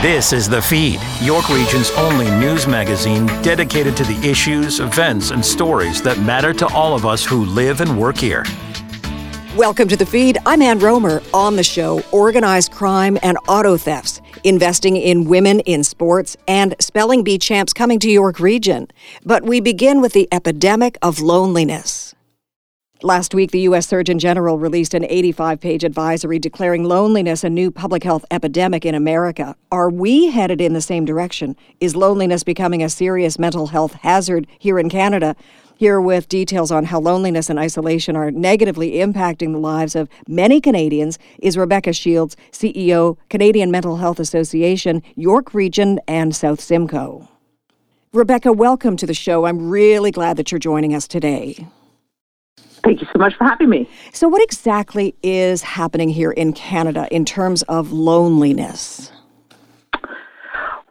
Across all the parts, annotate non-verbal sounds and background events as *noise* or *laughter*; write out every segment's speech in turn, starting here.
This is The Feed, York Region's only news magazine dedicated to the issues, events, and stories that matter to all of us who live and work here. Welcome to The Feed. I'm Ann Rohmer. On the show, organized crime and auto thefts, investing in women in sports, and spelling bee champs coming to York Region. But we begin with the epidemic of loneliness. Last week, the U.S. Surgeon General released an 85 page advisory declaring loneliness a new public health epidemic in America. Are we headed in the same direction? Is loneliness becoming a serious mental health hazard here in Canada? Here with details on how loneliness and isolation are negatively impacting the lives of many Canadians is Rebecca Shields, CEO, Canadian Mental Health Association, York Region, and South Simcoe. Rebecca, welcome to the show. I'm really glad that you're joining us today. Thank you so much for having me. So, what exactly is happening here in Canada in terms of loneliness?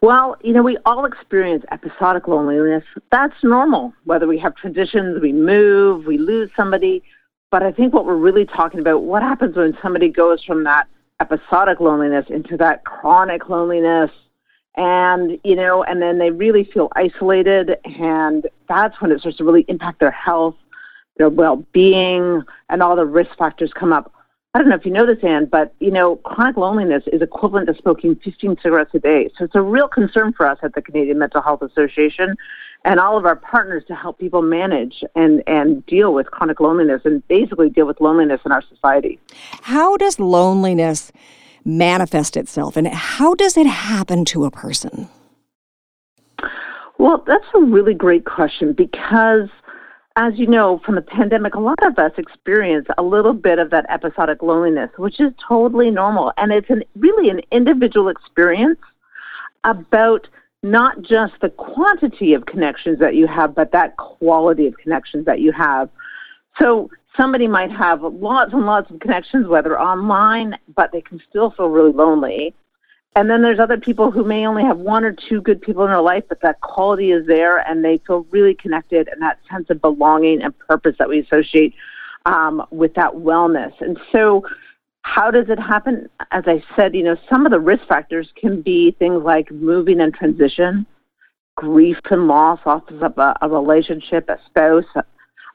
Well, you know, we all experience episodic loneliness. That's normal. Whether we have transitions, we move, we lose somebody. But I think what we're really talking about, what happens when somebody goes from that episodic loneliness into that chronic loneliness and you know and then they really feel isolated and that's when it starts to really impact their health their well-being, and all the risk factors come up. I don't know if you know this, Ann, but you know, chronic loneliness is equivalent to smoking 15 cigarettes a day. So it's a real concern for us at the Canadian Mental Health Association and all of our partners to help people manage and, and deal with chronic loneliness and basically deal with loneliness in our society. How does loneliness manifest itself and how does it happen to a person? Well, that's a really great question because – as you know from the pandemic, a lot of us experience a little bit of that episodic loneliness, which is totally normal. And it's an, really an individual experience about not just the quantity of connections that you have, but that quality of connections that you have. So somebody might have lots and lots of connections, whether online, but they can still feel really lonely. And then there's other people who may only have one or two good people in their life, but that quality is there and they feel really connected and that sense of belonging and purpose that we associate um, with that wellness. And so, how does it happen? As I said, you know, some of the risk factors can be things like moving and transition, grief and loss, loss of a, a relationship, a spouse.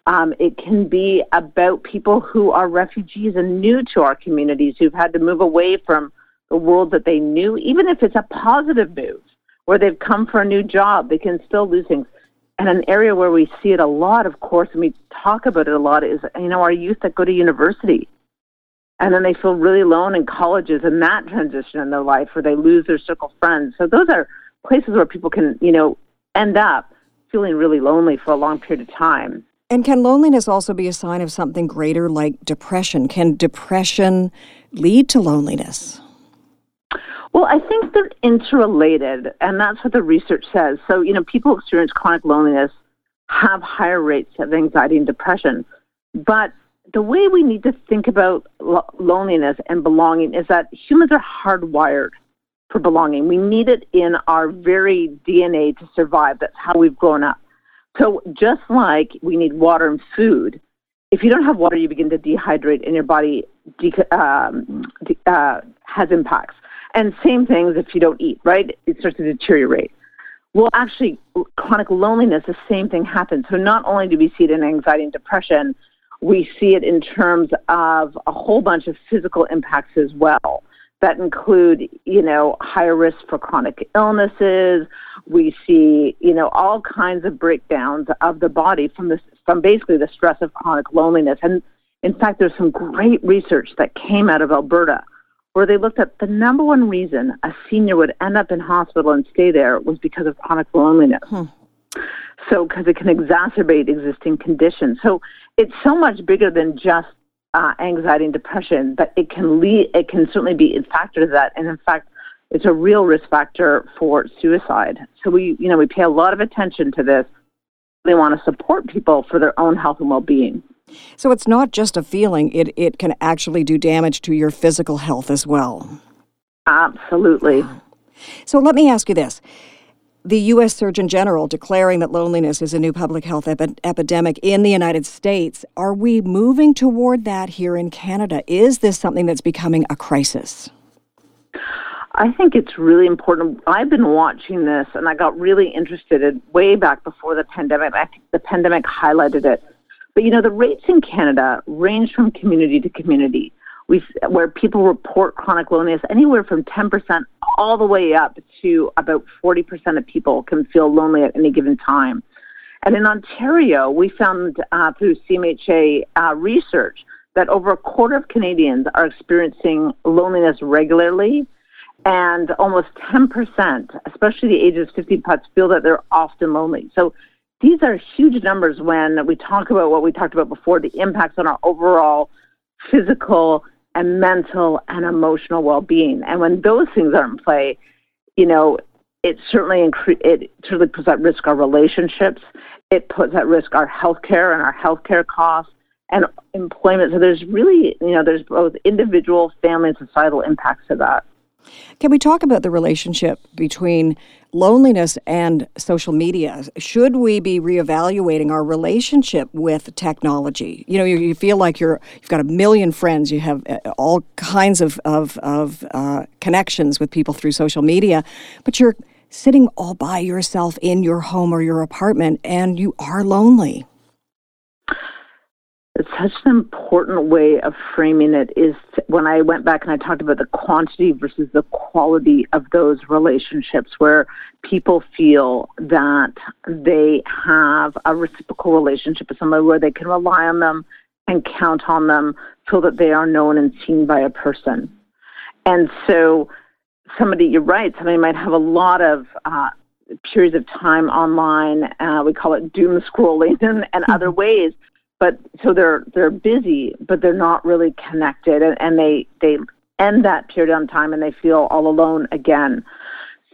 Um, it can be about people who are refugees and new to our communities who've had to move away from the world that they knew, even if it's a positive move where they've come for a new job, they can still lose things. And an area where we see it a lot, of course, and we talk about it a lot, is you know our youth that go to university, and then they feel really alone in colleges and that transition in their life, where they lose their circle of friends. So those are places where people can you know end up feeling really lonely for a long period of time. And can loneliness also be a sign of something greater like depression? Can depression lead to loneliness? Well, I think they're interrelated, and that's what the research says. So, you know, people who experience chronic loneliness have higher rates of anxiety and depression. But the way we need to think about lo- loneliness and belonging is that humans are hardwired for belonging. We need it in our very DNA to survive. That's how we've grown up. So, just like we need water and food, if you don't have water, you begin to dehydrate and your body de- um, de- uh, has impacts. And same things if you don't eat, right? It starts to deteriorate. Well, actually, chronic loneliness, the same thing happens. So not only do we see it in anxiety and depression, we see it in terms of a whole bunch of physical impacts as well that include, you know, higher risk for chronic illnesses. We see, you know, all kinds of breakdowns of the body from this, from basically the stress of chronic loneliness. And in fact, there's some great research that came out of Alberta where they looked at the number one reason a senior would end up in hospital and stay there was because of chronic loneliness. Hmm. So, because it can exacerbate existing conditions. So, it's so much bigger than just uh, anxiety and depression, but it can lead. It can certainly be a factor to that, and in fact, it's a real risk factor for suicide. So, we, you know, we pay a lot of attention to this. We want to support people for their own health and well-being. So it's not just a feeling, it, it can actually do damage to your physical health as well. Absolutely. So let me ask you this. The U.S. Surgeon General declaring that loneliness is a new public health epi- epidemic in the United States. Are we moving toward that here in Canada? Is this something that's becoming a crisis? I think it's really important. I've been watching this and I got really interested in way back before the pandemic. I think the pandemic highlighted it. But you know, the rates in Canada range from community to community. We, where people report chronic loneliness anywhere from 10% all the way up to about 40% of people can feel lonely at any given time. And in Ontario, we found uh, through CMHA uh, research that over a quarter of Canadians are experiencing loneliness regularly, and almost 10%, especially the ages 50 plus, feel that they're often lonely. So these are huge numbers when we talk about what we talked about before the impacts on our overall physical and mental and emotional well-being. And when those things are in play, you know, it certainly incre- it certainly puts at risk our relationships. It puts at risk our healthcare and our healthcare costs and employment. So there's really, you know, there's both individual, family, and societal impacts to that. Can we talk about the relationship between loneliness and social media? Should we be reevaluating our relationship with technology? You know, you, you feel like you're you've got a million friends, you have uh, all kinds of of, of uh, connections with people through social media, but you're sitting all by yourself in your home or your apartment, and you are lonely it's such an important way of framing it is to, when I went back and I talked about the quantity versus the quality of those relationships where people feel that they have a reciprocal relationship with somebody where they can rely on them and count on them so that they are known and seen by a person. And so somebody, you're right, somebody might have a lot of uh, periods of time online. Uh, we call it doom scrolling and, *laughs* and other ways but so they're they're busy, but they're not really connected, and, and they they end that period of time and they feel all alone again.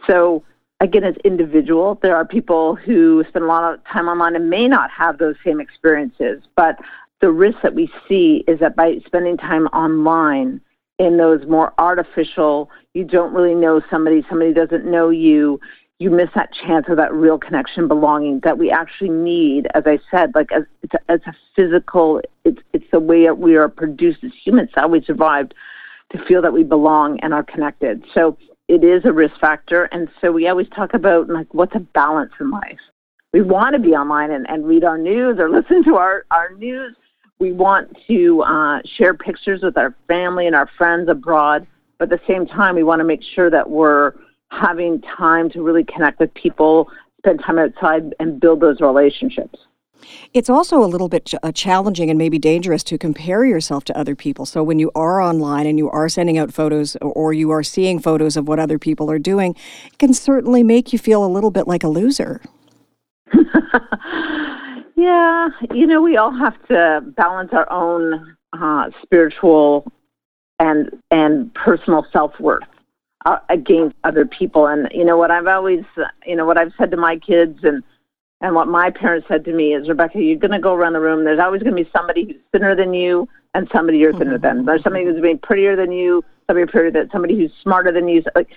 So again, as individual, there are people who spend a lot of time online and may not have those same experiences, but the risk that we see is that by spending time online in those more artificial, you don't really know somebody, somebody doesn't know you, you miss that chance of that real connection, belonging that we actually need. As I said, like as it's a, as a physical, it's it's the way that we are produced as humans, how we survived to feel that we belong and are connected. So it is a risk factor, and so we always talk about like what's a balance in life. We want to be online and, and read our news or *laughs* listen to our, our news. We want to uh, share pictures with our family and our friends abroad, but at the same time, we want to make sure that we're having time to really connect with people, spend time outside, and build those relationships. It's also a little bit uh, challenging and maybe dangerous to compare yourself to other people. So when you are online and you are sending out photos or you are seeing photos of what other people are doing, it can certainly make you feel a little bit like a loser. *laughs* yeah, you know, we all have to balance our own uh, spiritual and and personal self worth uh, against other people. And you know what I've always, you know what I've said to my kids and and what my parents said to me is, Rebecca, you're going to go around the room. There's always going to be somebody who's thinner than you and somebody you're thinner mm-hmm. than. There's somebody who's being prettier than you, somebody prettier than somebody who's smarter than you. Like,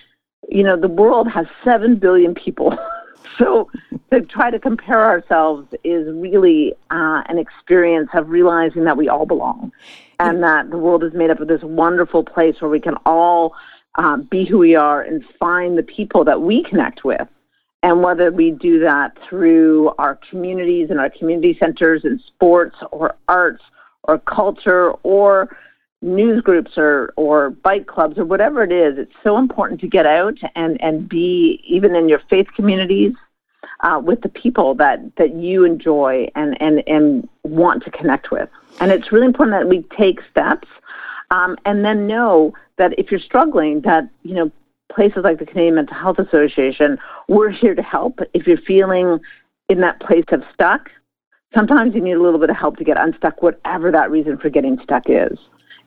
you know, the world has seven billion people. *laughs* so to try to compare ourselves is really uh, an experience of realizing that we all belong and that the world is made up of this wonderful place where we can all um, be who we are and find the people that we connect with. And whether we do that through our communities and our community centers and sports or arts or culture or news groups or, or bike clubs or whatever it is, it's so important to get out and, and be even in your faith communities uh, with the people that, that you enjoy and, and, and want to connect with. And it's really important that we take steps um, and then know that if you're struggling, that you know places like the Canadian Mental Health Association, we're here to help. If you're feeling in that place of stuck, sometimes you need a little bit of help to get unstuck, whatever that reason for getting stuck is.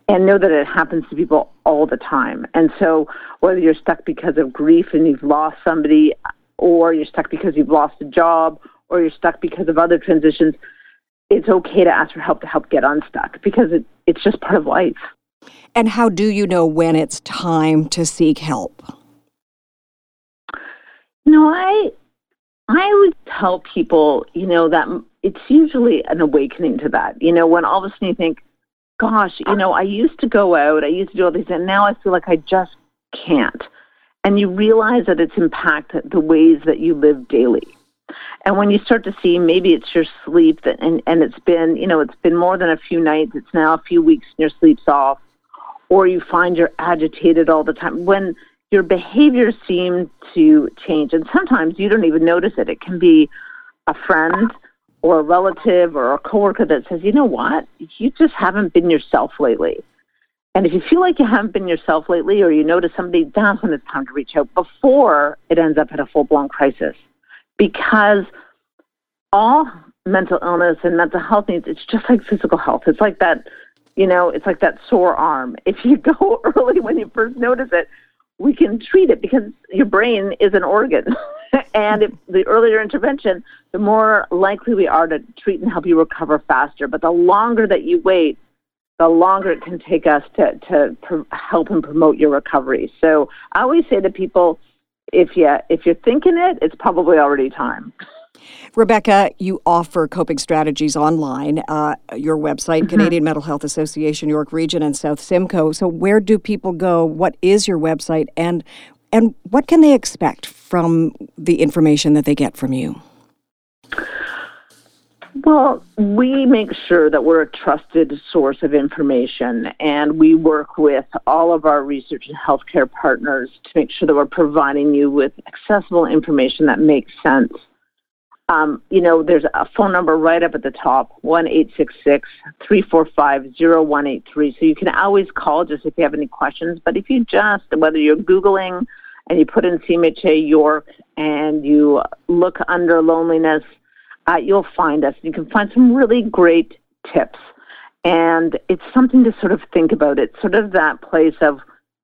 And know that it happens to people all the time. And so, whether you're stuck because of grief and you've lost somebody, or you're stuck because you've lost a job, or you're stuck because of other transitions, it's okay to ask for help to help get unstuck because it, it's just part of life. And how do you know when it's time to seek help? No, I I would tell people, you know, that it's usually an awakening to that. You know, when all of a sudden you think, gosh, you know, I used to go out, I used to do all these, and now I feel like I just can't. and you realize that it's impacted the ways that you live daily. And when you start to see maybe it's your sleep that, and, and it's been, you know, it's been more than a few nights, it's now a few weeks and your sleep's off, or you find you're agitated all the time. When your behavior seems to change, and sometimes you don't even notice it. It can be a friend or a relative or a coworker that says, you know what, you just haven't been yourself lately. And if you feel like you haven't been yourself lately, or you notice somebody, that's when it's time to reach out before it ends up in a full blown crisis because all mental illness and mental health needs, it's just like physical health. It's like that, you know, it's like that sore arm. *laughs* If you go *laughs* early when you first notice it, we can treat it because your brain is an organ. *laughs* and if the earlier intervention, the more likely we are to treat and help you recover faster. But the longer that you wait, the longer it can take us to, to pr- help and promote your recovery. So I always say to people, if you if you're thinking it, it's probably already time. Rebecca, you offer coping strategies online. Uh, your website, mm-hmm. Canadian Mental Health Association, York Region, and South Simcoe. So, where do people go? What is your website, and and what can they expect from the information that they get from you? Well, we make sure that we're a trusted source of information, and we work with all of our research and healthcare partners to make sure that we're providing you with accessible information that makes sense. Um, you know, there's a phone number right up at the top, one eight six six three four five zero one eight three. So you can always call just if you have any questions. But if you just, whether you're Googling and you put in CMHA York and you look under loneliness, uh, you'll find us. You can find some really great tips. And it's something to sort of think about. It's sort of that place of,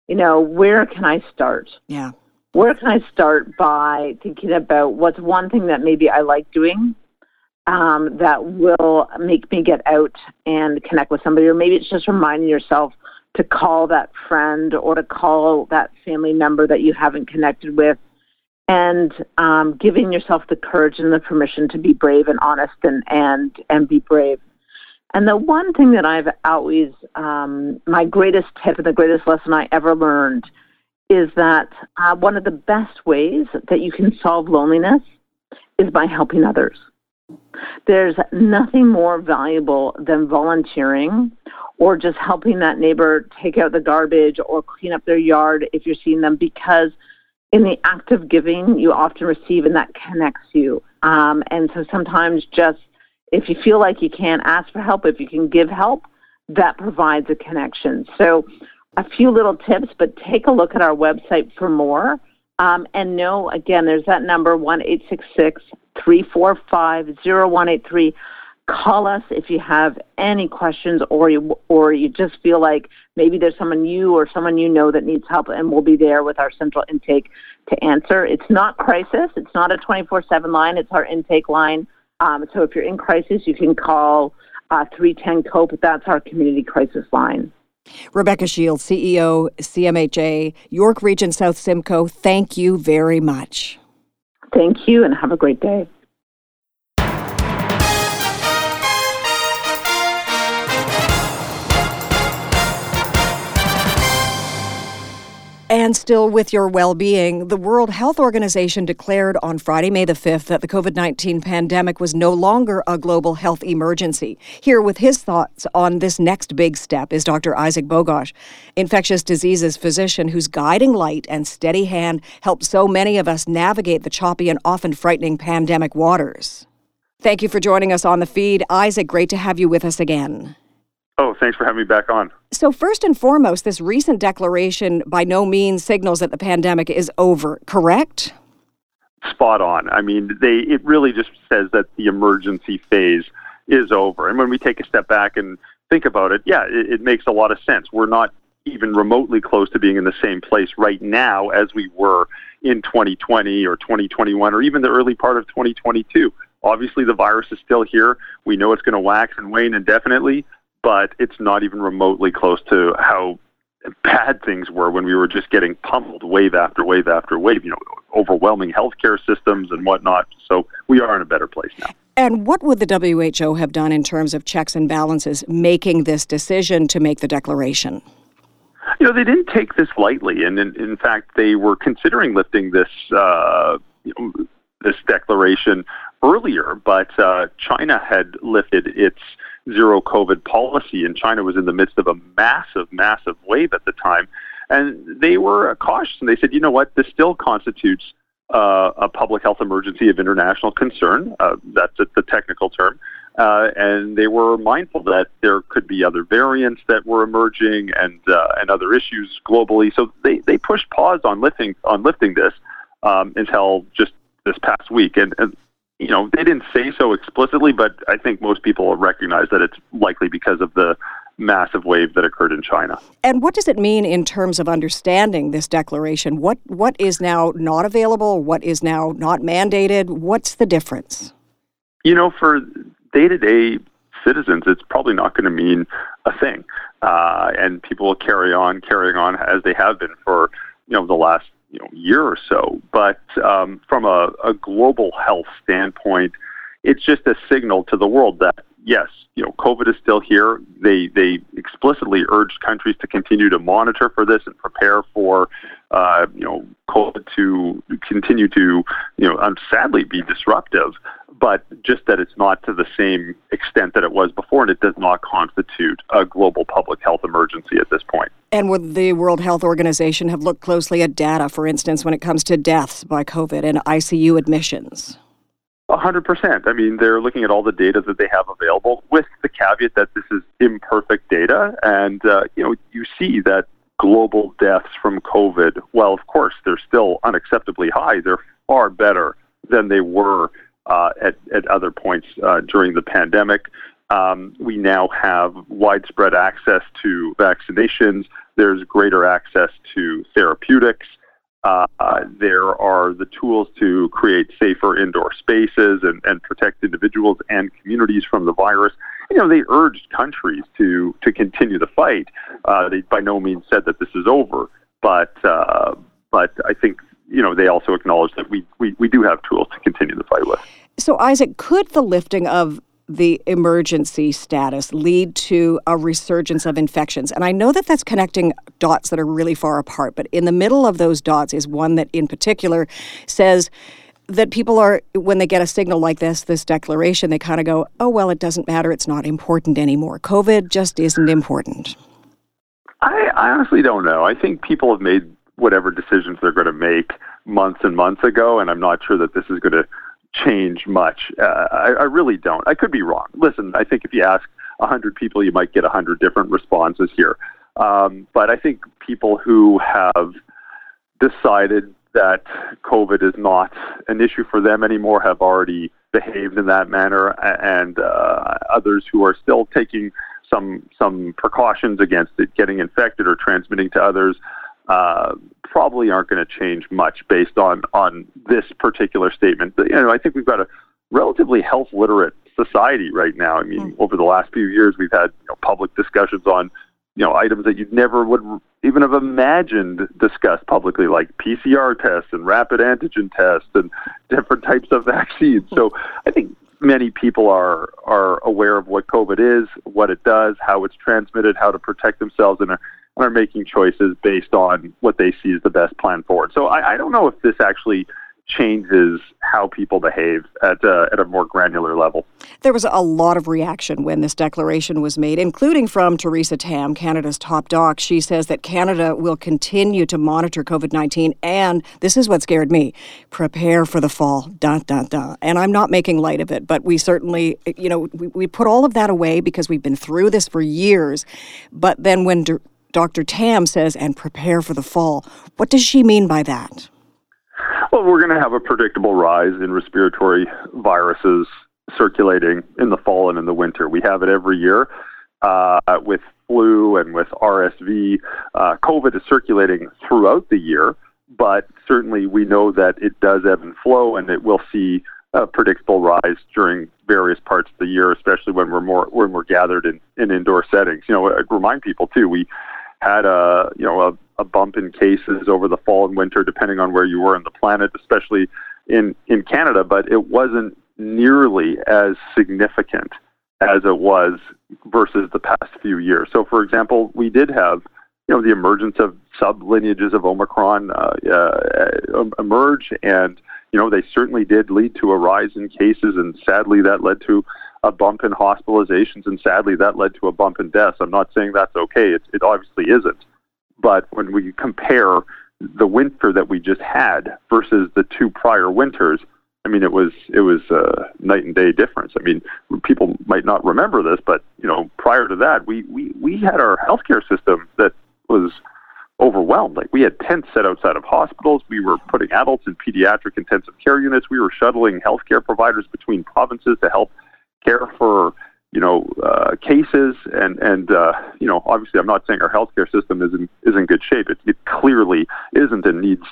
you know, where can I start? Yeah. Where can I start by thinking about what's one thing that maybe I like doing um, that will make me get out and connect with somebody? Or maybe it's just reminding yourself to call that friend or to call that family member that you haven't connected with and um, giving yourself the courage and the permission to be brave and honest and and and be brave. And the one thing that I've always, um, my greatest tip and the greatest lesson I ever learned is that uh, one of the best ways that you can solve loneliness is by helping others. There's nothing more valuable than volunteering or just helping that neighbor take out the garbage or clean up their yard if you're seeing them because – in the act of giving, you often receive, and that connects you. Um, and so sometimes just if you feel like you can't ask for help, if you can give help, that provides a connection. So a few little tips, but take a look at our website for more. Um, and know, again, there's that number, 1 345 0183 call us if you have any questions or you or you just feel like maybe there's someone you or someone you know that needs help and we'll be there with our central intake to answer. It's not crisis. It's not a 24-7 line. It's our intake line. Um, so if you're in crisis you can call uh, 310 cope. That's our community crisis line Rebecca Shields, CEO, CMHA, York Region South Simcoe, thank you very much. Thank you and have a great day. And still with your well being, the World Health Organization declared on Friday, May the 5th, that the COVID 19 pandemic was no longer a global health emergency. Here with his thoughts on this next big step is Dr. Isaac Bogoch, infectious diseases physician whose guiding light and steady hand helped so many of us navigate the choppy and often frightening pandemic waters. Thank you for joining us on the feed. Isaac, great to have you with us again. Oh, thanks for having me back on. So, first and foremost, this recent declaration by no means signals that the pandemic is over, correct? Spot on. I mean, they it really just says that the emergency phase is over. And when we take a step back and think about it, yeah, it, it makes a lot of sense. We're not even remotely close to being in the same place right now as we were in 2020 or 2021 or even the early part of 2022. Obviously, the virus is still here. We know it's going to wax and wane indefinitely, but it's not even remotely close to how bad things were when we were just getting pummeled wave after wave after wave, you know, overwhelming healthcare systems and whatnot. So we are in a better place now. And what would the WHO have done in terms of checks and balances making this decision to make the declaration? You know, they didn't take this lightly, and in, in fact, they were considering lifting this uh, you know, this declaration earlier. But uh, China had lifted its zero COVID policy, and China was in the midst of a massive, massive wave at the time, and they were cautious, and they said, you know what, this still constitutes uh, a public health emergency of international concern. Uh, that's the technical term. Uh, and they were mindful that there could be other variants that were emerging and uh, and other issues globally. So they, they pushed pause on lifting on lifting this um, until just this past week. And, and you know they didn't say so explicitly, but I think most people recognize that it's likely because of the massive wave that occurred in China. And what does it mean in terms of understanding this declaration? What what is now not available? What is now not mandated? What's the difference? You know, for day to day citizens, it's probably not going to mean a thing, uh, and people will carry on carrying on as they have been for you know the last you know year or so. But um, from a, a global health standpoint, it's just a signal to the world that yes, you know, COVID is still here. They they explicitly urged countries to continue to monitor for this and prepare for, uh, you know, COVID to continue to, you know, sadly be disruptive. But just that it's not to the same extent that it was before, and it does not constitute a global public health emergency at this point. And would the World Health Organization have looked closely at data, for instance, when it comes to deaths by COVID and ICU admissions? Hundred percent. I mean, they're looking at all the data that they have available, with the caveat that this is imperfect data, and uh, you know, you see that global deaths from COVID, well, of course, they're still unacceptably high. They're far better than they were uh, at at other points uh, during the pandemic. Um, we now have widespread access to vaccinations. There's greater access to therapeutics. Uh, there are the tools to create safer indoor spaces and, and protect individuals and communities from the virus. You know, they urged countries to to continue the fight. Uh, they by no means said that this is over, but uh, but I think you know they also acknowledge that we, we we do have tools to continue the fight with. So, Isaac, could the lifting of the emergency status lead to a resurgence of infections? And I know that that's connecting dots that are really far apart, but in the middle of those dots is one that in particular says that people are, when they get a signal like this, this declaration, they kind of go, oh, well, it doesn't matter. It's not important anymore. COVID just isn't important. I, I honestly don't know. I think people have made whatever decisions they're going to make months and months ago, and I'm not sure that this is going to change much. Uh, I, I really don't. I could be wrong. Listen, I think if you ask 100 people, you might get 100 different responses here. Um, but I think people who have decided that COVID is not an issue for them anymore have already behaved in that manner, and uh, others who are still taking some some precautions against it getting infected or transmitting to others uh, probably aren't going to change much based on on this particular statement. But, you know, I think we've got a relatively health literate society right now. I mean, mm. over the last few years, we've had you know, public discussions on you know items that you never would even have imagined discussed publicly, like PCR tests and rapid antigen tests and different types of vaccines. So I think many people are are aware of what COVID is, what it does, how it's transmitted, how to protect themselves, and are are making choices based on what they see as the best plan forward. So I, I don't know if this actually changes how people behave at, uh, at a more granular level. There was a lot of reaction when this declaration was made, including from Theresa Tam, Canada's top doc. She says that Canada will continue to monitor COVID 19 and this is what scared me prepare for the fall. Dun, dun, dun. And I'm not making light of it, but we certainly, you know, we, we put all of that away because we've been through this for years. But then when Dr. Tam says, and prepare for the fall. What does she mean by that? Well, we're going to have a predictable rise in respiratory viruses circulating in the fall and in the winter. We have it every year uh, with flu and with RSV. Uh, COVID is circulating throughout the year, but certainly we know that it does ebb and flow, and it will see a predictable rise during various parts of the year, especially when we're more when we're gathered in, in indoor settings. You know, I remind people too, we had a you know a, a bump in cases over the fall and winter, depending on where you were on the planet, especially in in Canada. But it wasn't nearly as significant as it was versus the past few years. So, for example, we did have you know the emergence of sub lineages of Omicron uh, uh, emerge, and you know they certainly did lead to a rise in cases, and sadly that led to a bump in hospitalizations, and sadly that led to a bump in deaths. I'm not saying that's okay; it, it obviously isn't. But when we compare the winter that we just had versus the two prior winters, I mean, it was it was a night and day difference. I mean, people might not remember this, but you know, prior to that, we we we had our healthcare system that was overwhelmed. Like we had tents set outside of hospitals. We were putting adults in pediatric intensive care units. We were shuttling healthcare providers between provinces to help care for you know uh, cases and and uh, you know obviously I'm not saying our healthcare system is in is in good shape. It, it clearly isn't and needs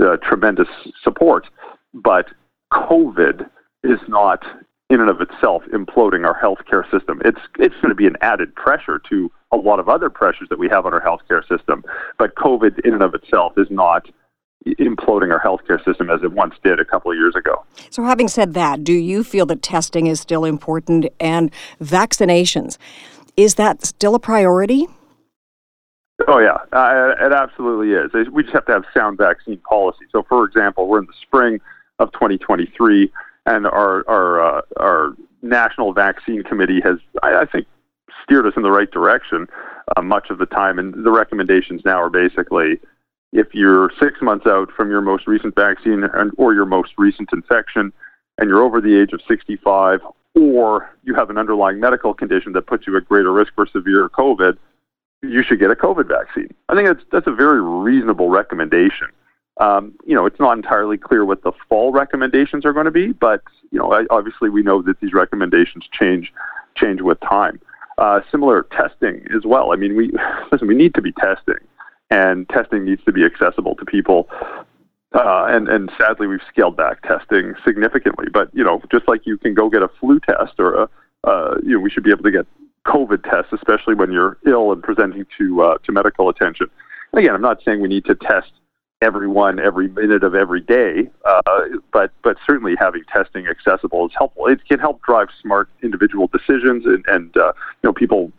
uh, tremendous support. But COVID is not in and of itself imploding our healthcare system. It's it's going to be an added pressure to a lot of other pressures that we have on our healthcare system. But COVID in and of itself is not imploding our healthcare system as it once did a couple of years ago. So, having said that, do you feel that testing is still important and vaccinations? Is that still a priority? Oh, yeah, uh, it absolutely is. We just have to have sound vaccine policy. So, for example, we're in the spring of 2023, and our, our, uh, our National Vaccine Committee has, I, I think, steered us in the right direction uh, much of the time. And the recommendations now are basically if you're six months out from your most recent vaccine and, or your most recent infection, and you're over the age of 65, or you have an underlying medical condition that puts you at greater risk for severe COVID, you should get a COVID vaccine. I think that's that's a very reasonable recommendation. Um, you know, it's not entirely clear what the fall recommendations are going to be, but you know, obviously we know that these recommendations change change with time. Uh, similar testing as well. I mean, we *sighs* listen. We need to be testing and testing needs to be accessible to people. Uh, and and sadly, we've scaled back testing significantly. But you know, just like you can go get a flu test or a uh, you know, we should be able to get COVID tests, especially when you're ill and presenting to uh, to medical attention. Again, I'm not saying we need to test everyone every minute of every day, uh, but but certainly having testing accessible is helpful. It can help drive smart individual decisions, and and uh, you know, people.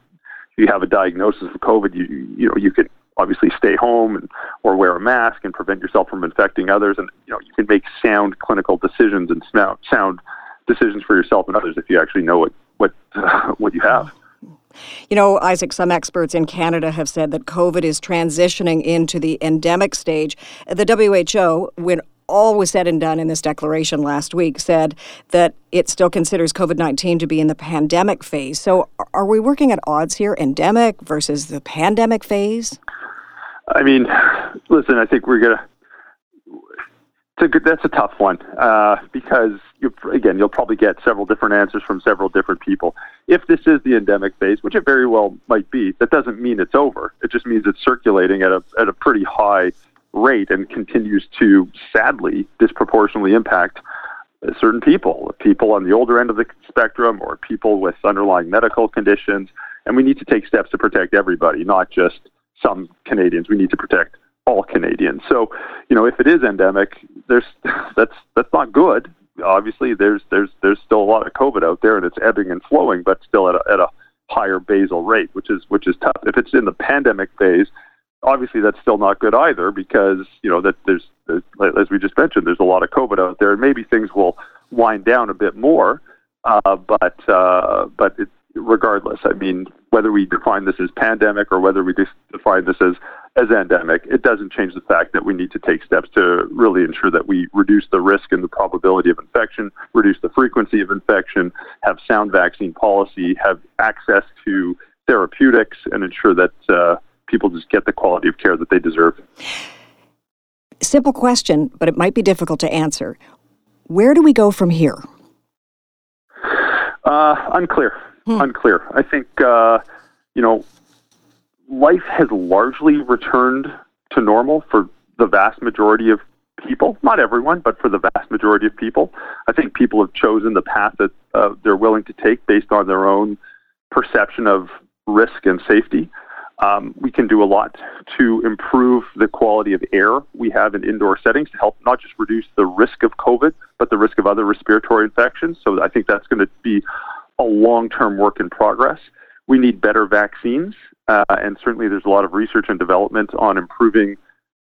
If you have a diagnosis of COVID, you you know you can obviously stay home and, or wear a mask and prevent yourself from infecting others. And you know you can make sound clinical decisions and sound decisions for yourself and others if you actually know what what uh, *laughs* what you have. You know, Isaac, some experts in Canada have said that COVID is transitioning into the endemic stage. The WHO, when all was said and done in this declaration last week, said that it still considers COVID 19 to be in the pandemic phase. So, are we working at odds here, endemic versus the pandemic phase? I mean, listen, I think we're to. A good, that's a tough one uh, because you, again, you'll probably get several different answers from several different people. If this is the endemic phase, which it very well might be, that doesn't mean it's over. It just means it's circulating at a at a pretty high rate and continues to sadly disproportionately impact certain people, people on the older end of the spectrum or people with underlying medical conditions. And we need to take steps to protect everybody, not just some Canadians. We need to protect all Canadians. So, you know, if it is endemic, there's *laughs* that's that's not good. Obviously, there's there's there's still a lot of COVID out there, and it's ebbing and flowing, but still at a, at a higher basal rate, which is which is tough. If it's in the pandemic phase, obviously that's still not good either because you know that there's, as we just mentioned there's a lot of COVID out there and maybe things will wind down a bit more uh, but uh, but it, regardless I mean whether we define this as pandemic or whether we define this as as endemic it doesn't change the fact that we need to take steps to really ensure that we reduce the risk and the probability of infection reduce the frequency of infection have sound vaccine policy have access to therapeutics and ensure that uh, people just get the quality of care that they deserve. Simple question, but it might be difficult to answer. Where do we go from here? Uh, unclear. Hmm. Unclear. I think, uh, you know, life has largely returned to normal for the vast majority of people. Not everyone, but for the vast majority of people. I think people have chosen the path that uh, they're willing to take based on their own perception of risk and safety. Um, we can do a lot to improve the quality of air we have in indoor settings to help not just reduce the risk of COVID, but the risk of other respiratory infections. So I think that's going to be a long term work in progress. We need better vaccines. uh, and certainly there's a lot of research and development on improving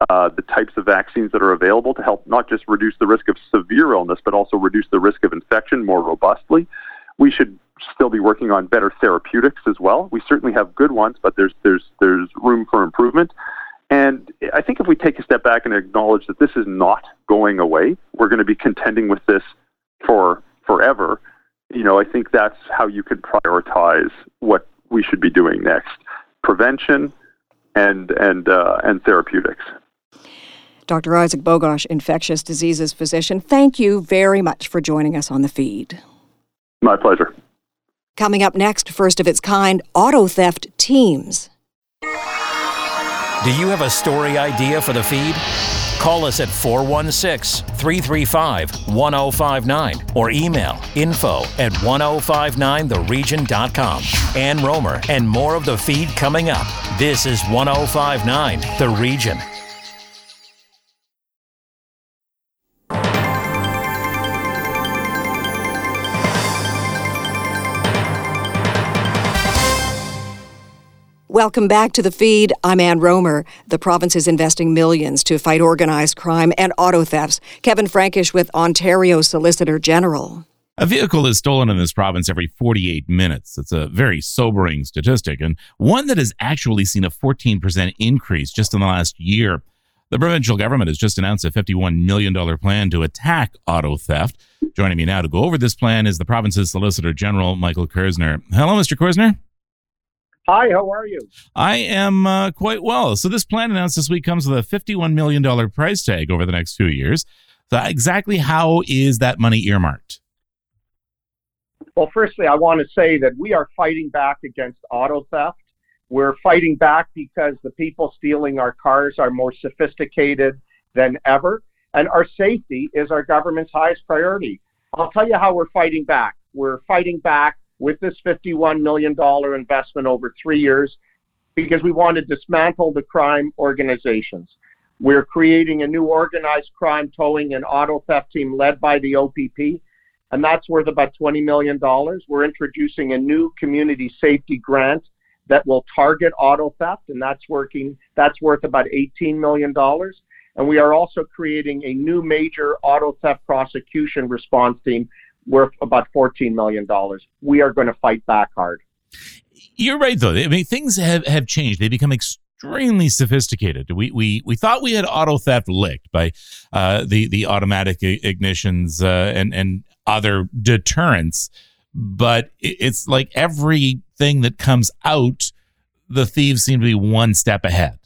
uh, the types of vaccines that are available to help not just reduce the risk of severe illness, but also reduce the risk of infection more robustly. We should still be working on better therapeutics as well. We certainly have good ones, but there's there's there's room for improvement. And I think if we take a step back and acknowledge that this is not going away, we're going to be contending with this for forever. You know, I think that's how you could prioritize what we should be doing next: prevention and and uh, and therapeutics. Dr. Isaac Bogoch, infectious diseases physician, thank you very much for joining us on the feed. My pleasure. Coming up next, first of its kind, auto theft teams. Do you have a story idea for the feed? Call us at 416 335 1059 or email info at 1059theregion.com. Ann Rohmer and more of the feed coming up. This is 1059 The Region. Welcome back to the feed. I'm Ann Rohmer. The province is investing millions to fight organized crime and auto thefts. Kevin Frankish with Ontario Solicitor General. A vehicle is stolen in this province every 48 minutes. It's a very sobering statistic, and one that has actually seen a 14% increase just in the last year. The provincial government has just announced a $51 million plan to attack auto theft. Joining me now to go over this plan is the province's Solicitor General, Michael Kerzner. Hello, Mr. Kerzner. Hi, how are you? I am uh, quite well. So, this plan announced this week comes with a $51 million price tag over the next two years. So, exactly how is that money earmarked? Well, firstly, I want to say that we are fighting back against auto theft. We're fighting back because the people stealing our cars are more sophisticated than ever, and our safety is our government's highest priority. I'll tell you how we're fighting back. We're fighting back with this $51 million investment over three years because we want to dismantle the crime organizations. We're creating a new organized crime towing and auto theft team led by the OPP, and that's worth about $20 million. We're introducing a new community safety grant that will target auto theft, and that's working. That's worth about $18 million. And we are also creating a new major auto theft prosecution response team worth about $14 million. We are going to fight back hard. You're right, though. I mean, things have, have changed. They become extremely sophisticated. We, we, we thought we had auto theft licked by uh, the, the automatic ignitions uh, and, and other deterrents, but it's like everything that comes out, the thieves seem to be one step ahead.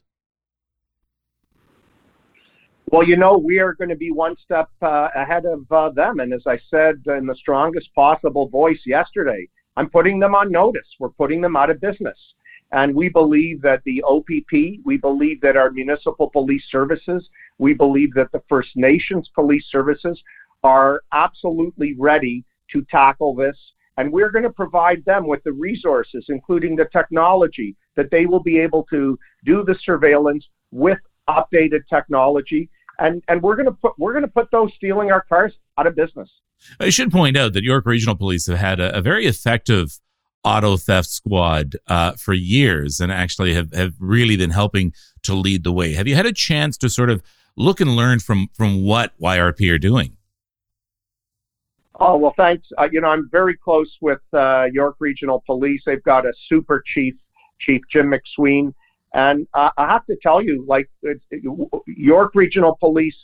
Well, you know, we are going to be one step uh, ahead of uh, them. And as I said in the strongest possible voice yesterday, I'm putting them on notice. We're putting them out of business. And we believe that the OPP, we believe that our municipal police services, we believe that the First Nations police services are absolutely ready to tackle this. And we're going to provide them with the resources, including the technology, that they will be able to do the surveillance with updated technology and and we're going to put we're going to put those stealing our cars out of business. I should point out that York Regional Police have had a, a very effective auto theft squad uh, for years, and actually have have really been helping to lead the way. Have you had a chance to sort of look and learn from from what YRP are doing? Oh well, thanks. Uh, you know, I'm very close with uh, York Regional Police. They've got a super chief, Chief Jim MacSween and uh, I have to tell you, like York Regional Police,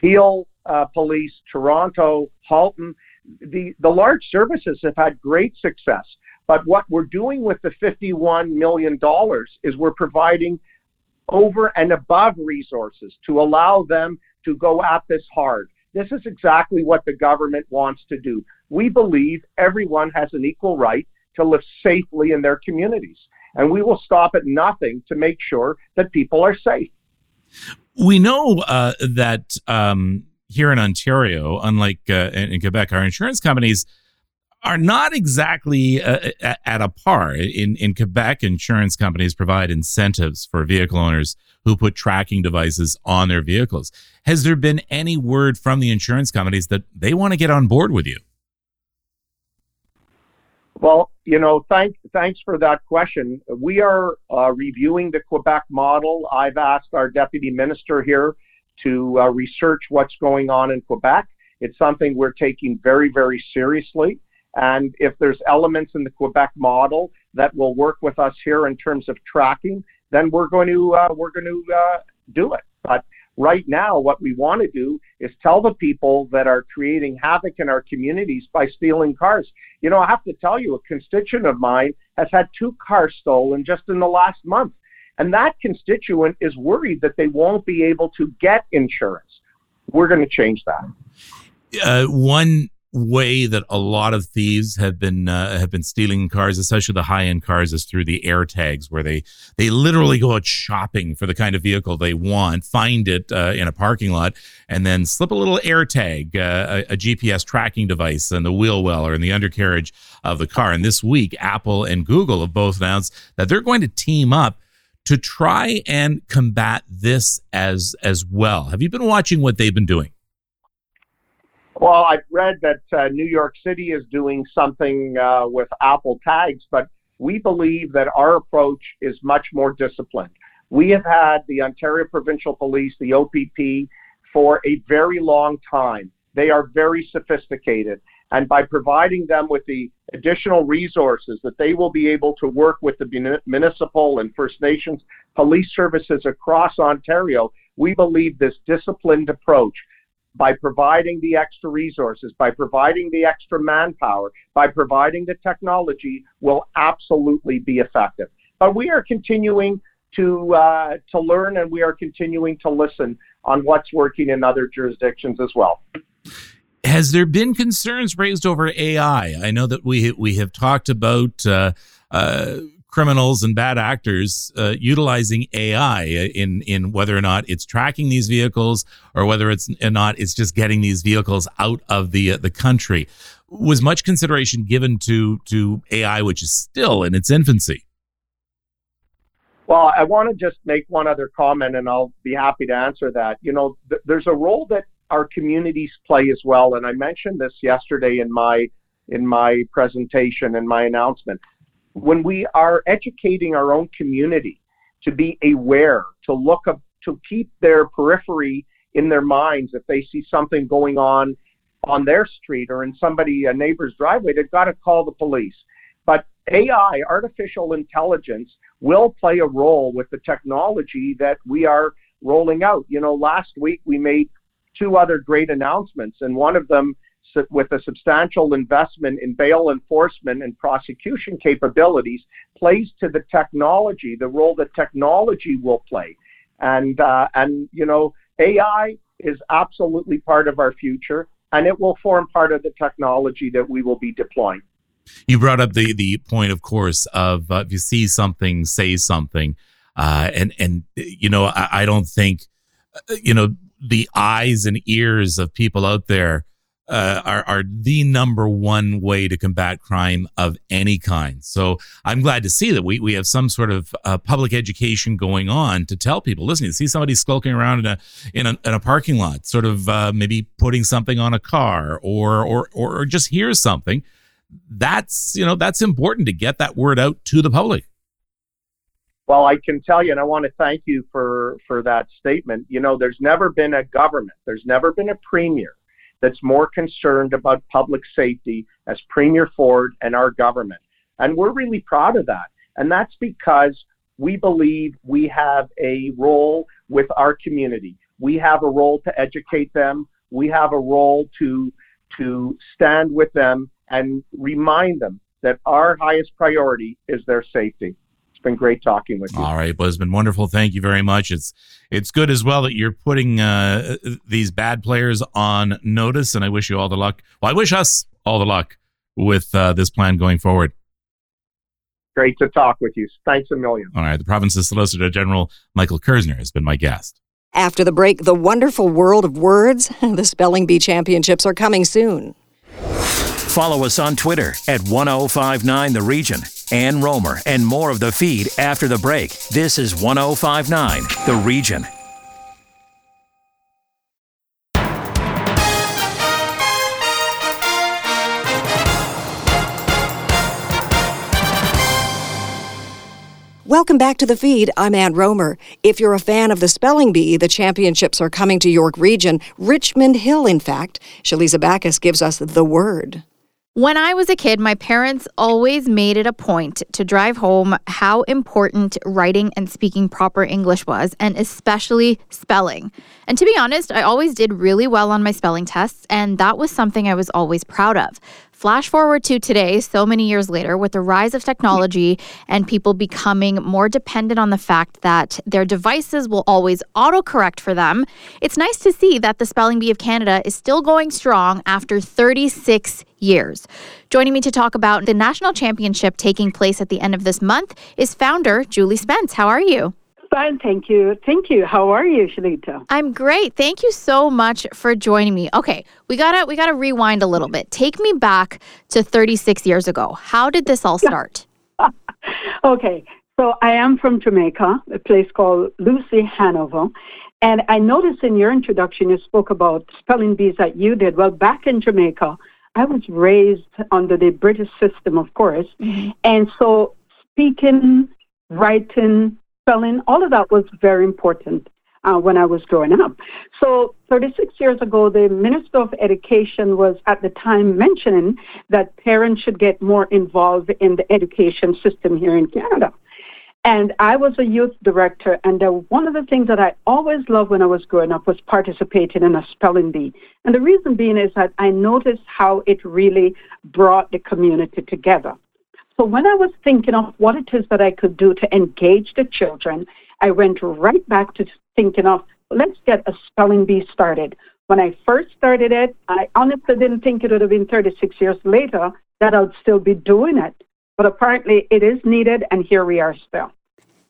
Peel uh, Police, Toronto, Halton, the, the large services have had great success. But what we're doing with the $51 million is we're providing over and above resources to allow them to go at this hard. This is exactly what the government wants to do. We believe everyone has an equal right to live safely in their communities and we will stop at nothing to make sure that people are safe. We know uh, that um, here in Ontario, unlike uh, in, Quebec, our insurance companies are not exactly uh, at a par. In, in Quebec, insurance companies provide incentives for vehicle owners who put tracking devices on their vehicles. Has there been any word from the insurance companies that they want to get on board with you? Well, you know, thank, thanks for that question. We are uh, reviewing the Quebec model. I've asked our deputy minister here to uh, research what's going on in Quebec. It's something we're taking very, very seriously. And if there's elements in the Quebec model that will work with us here in terms of tracking, then we're going to uh, we're going to uh, do it. But right now, what we want to do is tell the people that are creating havoc in our communities by stealing cars. You know, I have to tell you, a constituent of mine has had two cars stolen just in the last month. And that constituent is worried that they won't be able to get insurance. We're going to change that. Uh, one way that a lot of thieves have been uh, have been stealing cars, especially the high end cars, is through the air tags, where they they literally go out shopping for the kind of vehicle they want, find it uh, in a parking lot, and then slip a little air tag, uh, a, a, GPS tracking device, in the wheel well or in the undercarriage of the car. And this week, Apple and Google have both announced that they're going to team up to try and combat this as as well. Have you been watching what they've been doing? Well, I've read that uh, New York City is doing something uh, with Apple tags, but we believe that our approach is much more disciplined. We have had the Ontario Provincial Police, the OPP, for a very long time. They are very sophisticated. And by providing them with the additional resources that they will be able to work with the municipal and First Nations police services across Ontario, we believe this disciplined approach by providing the extra resources, by providing the extra manpower, by providing the technology will absolutely be effective. But we are continuing to uh, to learn and we are continuing to listen on what's working in other jurisdictions as well. Has there been concerns raised over AI? I know that we we have talked about uh, uh, criminals and bad actors uh, utilizing AI in in whether or not it's tracking these vehicles or whether it's or not it's just getting these vehicles out of the uh, the country. Was much consideration given to to AI, which is still in its infancy? Well, I want to just make one other comment, and I'll be happy to answer that. You know, th- there's a role that our communities play as well, and I mentioned this yesterday in my in my presentation and my announcement when we are educating our own community to be aware, to look up, to keep their periphery in their minds if they see something going on on their street or in somebody a neighbor's driveway, they've got to call the police. But AI, artificial intelligence, will play a role with the technology that we are rolling out. You know, last week we made two other great announcements, and one of them with a substantial investment in bail enforcement and prosecution capabilities plays to the technology, the role that technology will play. And, uh, and you know, AI is absolutely part of our future, and it will form part of the technology that we will be deploying. You brought up the, the point, of course, of uh, if you see something, say something. Uh, and, and, you know, I, I don't think, uh, you know, the eyes and ears of people out there uh, are, are the number one way to combat crime of any kind. So I'm glad to see that we, we have some sort of uh, public education going on to tell people, listen, you see somebody skulking around in a, in a, in a parking lot, sort of uh, maybe putting something on a car or, or, or just hear something. That's, you know, that's important to get that word out to the public. Well, I can tell you, and I want to thank you for, for that statement. You know, there's never been a government, there's never been a premier that's more concerned about public safety as Premier Ford and our government. And we're really proud of that. And that's because we believe we have a role with our community. We have a role to educate them. We have a role to, to stand with them and remind them that our highest priority is their safety it's been great talking with you. All right, well, it's been wonderful. Thank you very much. It's it's good as well that you're putting uh, these bad players on notice, and I wish you all the luck. Well, I wish us all the luck with uh, this plan going forward. Great to talk with you. Thanks a million. All right, the province's Solicitor General Michael Kerzner has been my guest. After the break, the wonderful world of words. *laughs* The Spelling Bee Championships are coming soon. Follow us on Twitter at 1059 The Region. Ann Rohmer and more of the feed after the break. This is 1059 The Region. Welcome back to the feed. I'm Ann Rohmer. If you're a fan of the spelling bee, the championships are coming to York Region, Richmond Hill, in fact. Shaliza Bacchus gives us the word. When I was a kid, my parents always made it a point to drive home how important writing and speaking proper English was, and especially spelling. And to be honest, I always did really well on my spelling tests, and that was something I was always proud of. Flash forward to today, so many years later, with the rise of technology and people becoming more dependent on the fact that their devices will always autocorrect for them, it's nice to see that the Spelling Bee of Canada is still going strong after 36 years. Joining me to talk about the national championship taking place at the end of this month is founder Julie Spence. How are you? Fine, thank you. Thank you. How are you, Shalita? I'm great. Thank you so much for joining me. Okay, we gotta we gotta rewind a little bit. Take me back to 36 years ago. How did this all start? *laughs* okay, so I am from Jamaica, a place called Lucea Hanover. And I noticed in your introduction you spoke about spelling bees that you did. Well, back in Jamaica, I was raised under the British system, of course. Mm-hmm. And so speaking, writing, spelling, all of that was very important uh, when I was growing up. So 36 years ago, the Minister of Education was at the time mentioning that parents should get more involved in the education system here in Canada. And I was a youth director, and uh, one of the things that I always loved when I was growing up was participating in a spelling bee. And the reason being is that I noticed how it really brought the community together. So when I was thinking of what it is that I could do to engage the children, I went right back to thinking of let's get a spelling bee started. When I first started it, I honestly didn't think it would have been 36 years later that I'd still be doing it. But apparently it is needed, and here we are still.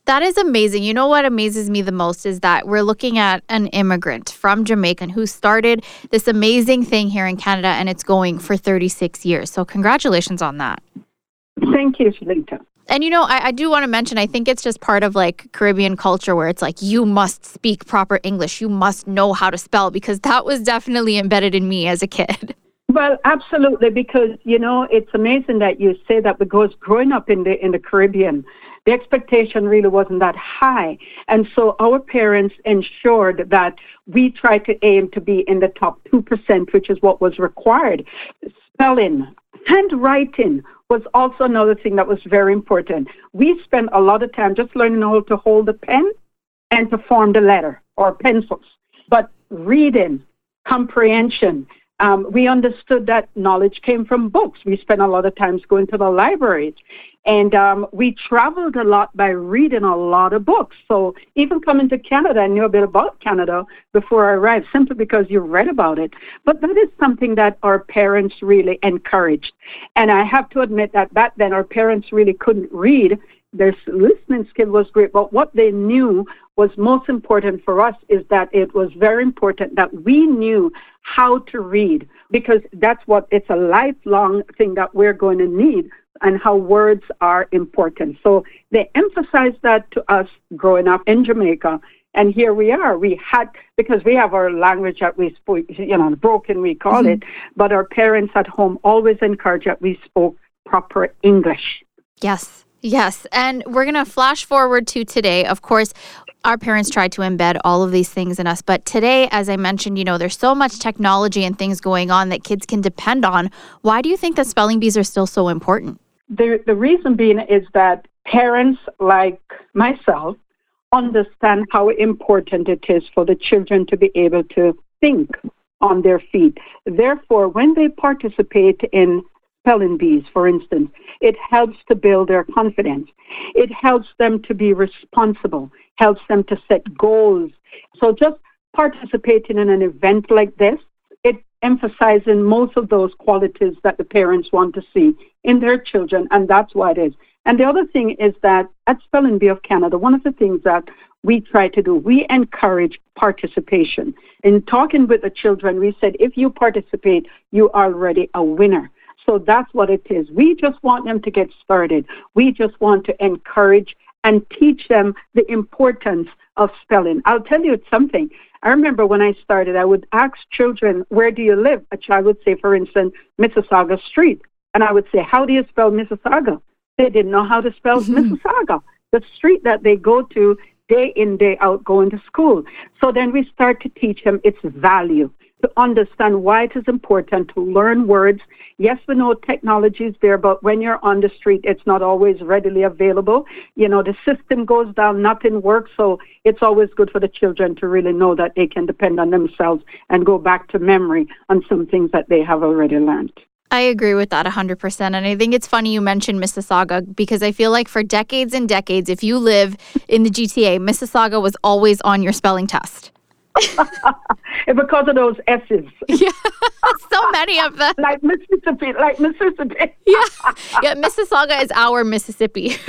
That is amazing. You know what amazes me the most is that we're looking at an immigrant from Jamaica who started this amazing thing here in Canada and it's going for 36 years. So, congratulations on that. Thank you, Shalita. And you know, I, I do want to mention, I think it's just part of like Caribbean culture where it's like, you must speak proper English. You must know how to spell because that was definitely embedded in me as a kid. Well, absolutely, because you know it's amazing that you say that because growing up in the in the Caribbean, the expectation really wasn't that high, and so our parents ensured that we tried to aim to be in the top two percent, which is what was required. Spelling, handwriting was also another thing that was very important. We spent a lot of time just learning how to hold a pen and to form the letter or pencils. But reading, comprehension, um, we understood that knowledge came from books. We spent a lot of times going to the libraries. And um, we traveled a lot by reading a lot of books. So even coming to Canada, I knew a bit about Canada before I arrived, simply because you read about it. But that is something that our parents really encouraged. And I have to admit that back then our parents really couldn't read. Their listening skill was great, but what they knew was most important for us is that it was very important that we knew how to read because that's what it's a lifelong thing that we're going to need and how words are important. So they emphasized that to us growing up in Jamaica. And here we are. We had, because we have our language that we spoke, you know, broken, we call mm-hmm. it, but our parents at home always encouraged that we spoke proper English. Yes. Yes. And we're going to flash forward to today. Of course, our parents tried to embed all of these things in us. But today, as I mentioned, you know, there's so much technology and things going on that kids can depend on. Why do you think that spelling bees are still so important? The, the reason being is that parents like myself understand how important it is for the children to be able to think on their feet. Therefore, when they participate in spelling bees, for instance, it helps to build their confidence. It helps them to be responsible, helps them to set goals. So just participating in an event like this it emphasizes most of those qualities that the parents want to see in their children, and that's why it is. And the other thing is that at Spelling Bee of Canada, one of the things that we try to do, we encourage participation. In talking with the children, we said, if you participate, you are already a winner. So that's what it is. We just want them to get started. We just want to encourage and teach them the importance of spelling. I'll tell you something. I remember when I started, I would ask children, Where do you live? A child would say, for instance, Mississauga Street. And I would say, How do you spell Mississauga? They didn't know how to spell mm-hmm. *laughs* Mississauga. the street that they go to day in, day out, going to school. So then we start to teach them its value, to understand why it is important to learn words. Yes, we know technology is there, but when you're on the street, it's not always readily available. You know, the system goes down, nothing works. So it's always good for the children to really know that they can depend on themselves and go back to memory on some things that they have already learned. I agree with that 100%. And I think it's funny you mentioned Mississauga because I feel like for decades and decades, if you live in the GTA, Mississauga was always on your spelling test. *laughs* because of those S's. Yeah, *laughs* so many of them. like Mississippi, like Mississippi. yeah, yeah. Mississauga is our Mississippi. *laughs*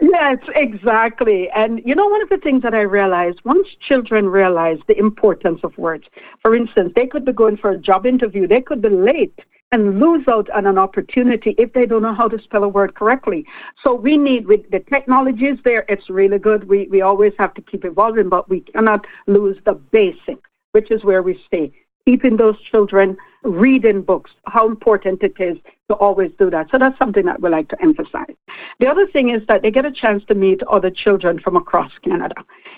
yes, exactly. And you know, one of the things that I realized once children realize the importance of words. For instance, they could be going for a job interview. They could be late and lose out on an opportunity if they don't know how to spell a word correctly. So we need, with the technology is there, it's really good. We, we always have to keep evolving, but we cannot lose the basic, which is where we stay. Keeping those children reading books, how important it is to always do that. So that's something that we like to emphasize. The other thing is that they get a chance to meet other children from across Canada,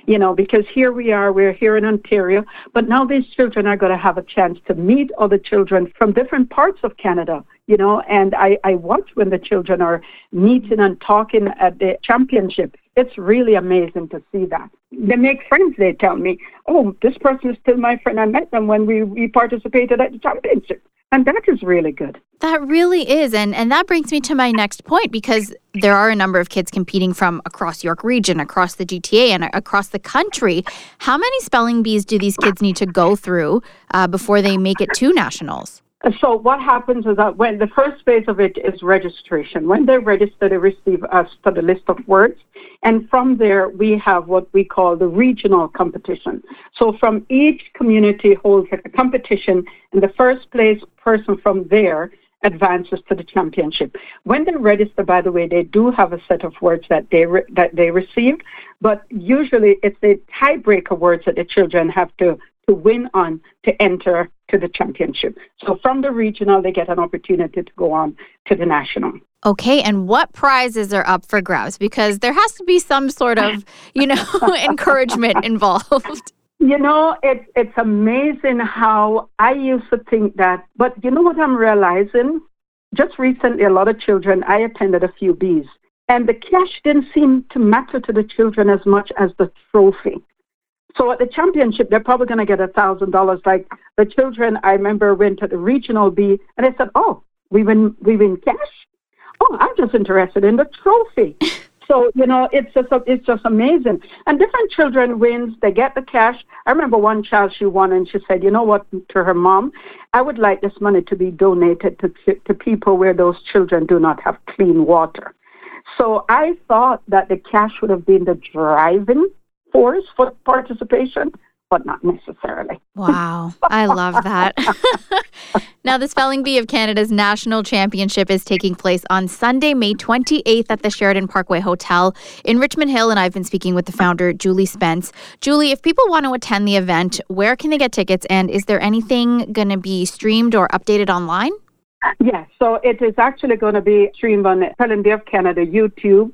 you know, because here we are, we're here in Ontario, but now these children are going to have a chance to meet other children from different parts of Canada, you know, and I, I watch when the children are meeting and talking at the championship. It's really amazing to see that. They make friends, they tell me, oh, this person is still my friend. I met them when we, we participated at the championship. And that is really good. That really is. And and that brings me to my next point because there are a number of kids competing from across York region, across the GTA, and across the country. How many spelling bees do these kids need to go through uh, before they make it to nationals? So what happens is that when the first phase of it is registration. When they register, they receive to the list of words. And from there, we have what we call the regional competition. So from each community holds a competition, and the first place person from there advances to the championship. When they register, by the way, they do have a set of words that they re- that they receive, but usually it's the tiebreaker words that the children have to to win on to enter to the championship. So from the regional, they get an opportunity to go on to the national. Okay, and what prizes are up for grabs? Because there has to be some sort of, you know, *laughs* encouragement involved. You know, it's it's amazing how I used to think that, but you know what I'm realizing? Just recently, a lot of children. I attended a few bees, and the cash didn't seem to matter to the children as much as the trophy. So at the championship, they're probably going to get a thousand dollars. Like the children, I remember went to the regional B, and they said, "Oh, we win, we win cash. Oh, I'm just interested in the trophy." *laughs* so you know, it's just it's just amazing. And different children wins, they get the cash. I remember one child she won, and she said, "You know what?" To her mom, I would like this money to be donated to to people where those children do not have clean water. So I thought that the cash would have been the driving force for participation, but not necessarily. Wow, I love that. *laughs* now, the Spelling Bee of Canada's national championship is taking place on Sunday, May 28th at the Sheraton Parkway Hotel in Richmond Hill, and I've been speaking with the founder, Julie Spence. Julie, if people want to attend the event, where can they get tickets, and is there anything going to be streamed or updated online? Yes, so it is actually going to be streamed on Spelling Bee of Canada YouTube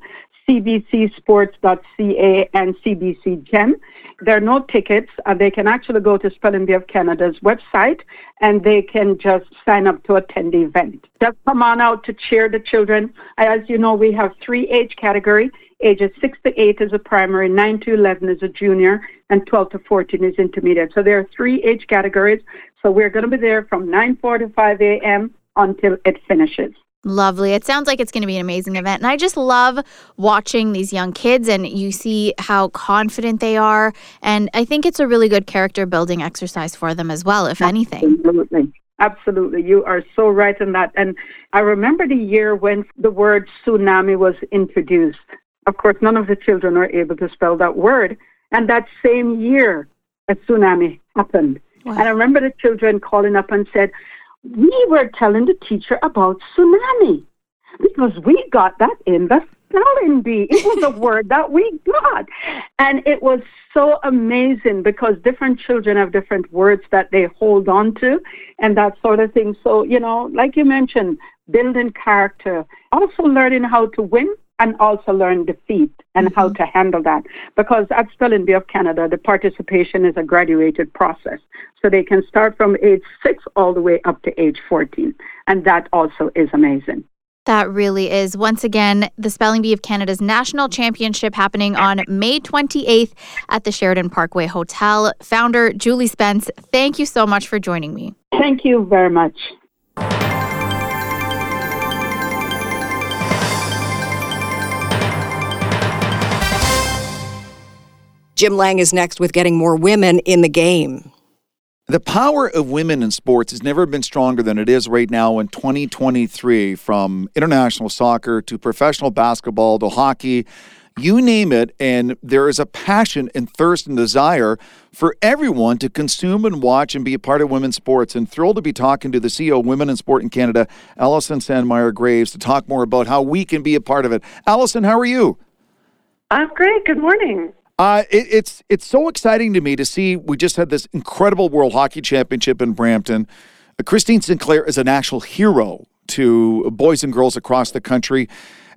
cbcsports.ca and cbcgem. There are no tickets. Uh, they can actually go to Spelling Bee of Canada's website and they can just sign up to attend the event. Just come on out to cheer the children. As you know, we have three age category. Ages 6 to 8 is a primary, 9 to 11 is a junior, and 12 to 14 is intermediate. So there are three age categories. So we're going to be there from 9.45 a.m. until it finishes. Lovely. It sounds like it's going to be an amazing event. And I just love watching these young kids and you see how confident they are. And I think it's a really good character building exercise for them as well, if anything. Absolutely. Absolutely. You are so right in that. And I remember the year when the word tsunami was introduced. Of course, none of the children were able to spell that word. And that same year, a tsunami happened. Wow. And I remember the children calling up and said, we were telling the teacher about tsunami because we got that in the spelling bee. It was a *laughs* word that we got. And it was so amazing because different children have different words that they hold on to and that sort of thing. So, you know, like you mentioned, building character, also learning how to win and also learn defeat and mm-hmm. how to handle that. Because at Spelling Bee of Canada, the participation is a graduated process. So they can start from age six all the way up to age 14. And that also is amazing. That really is. Once again, the Spelling Bee of Canada's National Championship happening on May 28th at the Sheraton Parkway Hotel. Founder Julie Spence, thank you so much for joining me. Thank you very much. Jim Lang is next with getting more women in the game. The power of women in sports has never been stronger than it is right now in 2023, from international soccer to professional basketball to hockey, you name it. And there is a passion and thirst and desire for everyone to consume and watch and be a part of women's sports. And thrilled to be talking to the CEO of Women in Sport in Canada, Allison Sandmeyer Graves, to talk more about how we can be a part of it. Allison, how are you? I'm great. Good morning. Uh, it, it's it's so exciting to me to see. We just had this incredible World Hockey Championship in Brampton. Uh, Christine Sinclair is an actual hero to boys and girls across the country.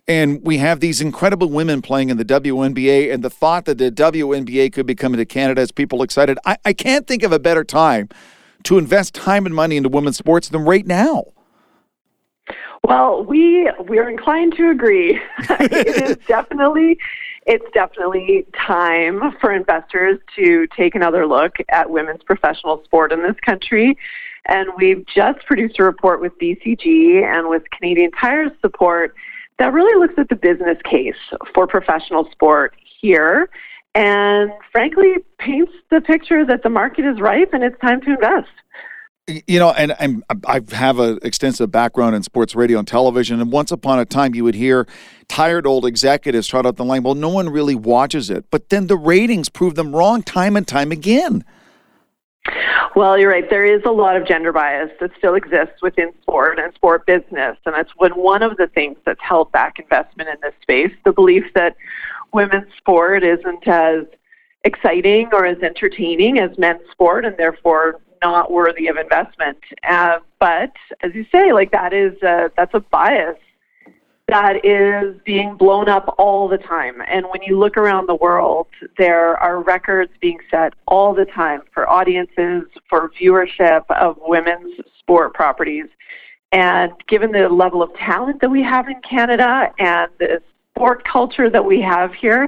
And we have these incredible women playing in the WNBA, and the thought that the WNBA could be coming to Canada has people excited. I, I can't think of a better time to invest time and money into women's sports than right now. Well, we we're inclined to agree. *laughs* it is *laughs* definitely it's definitely time for investors to take another look at women's professional sport in this country. And we've just produced a report with BCG and with Canadian Tire's support that really looks at the business case for professional sport here and frankly paints the picture that the market is ripe and it's time to invest you know, and I'm, I have an extensive background in sports radio and television. And once upon a time, you would hear tired old executives trot out the line, well, no one really watches it. But then the ratings prove them wrong time and time again. Well, you're right. There is a lot of gender bias that still exists within sport and sport business. And that's one of the things that's held back investment in this space the belief that women's sport isn't as exciting or as entertaining as men's sport, and therefore not worthy of investment. Uh, but as you say, like that is a, that's a bias that is being blown up all the time. And when you look around the world, there are records being set all the time for audiences, for viewership of women's sport properties. And given the level of talent that we have in Canada and the sport culture that we have here,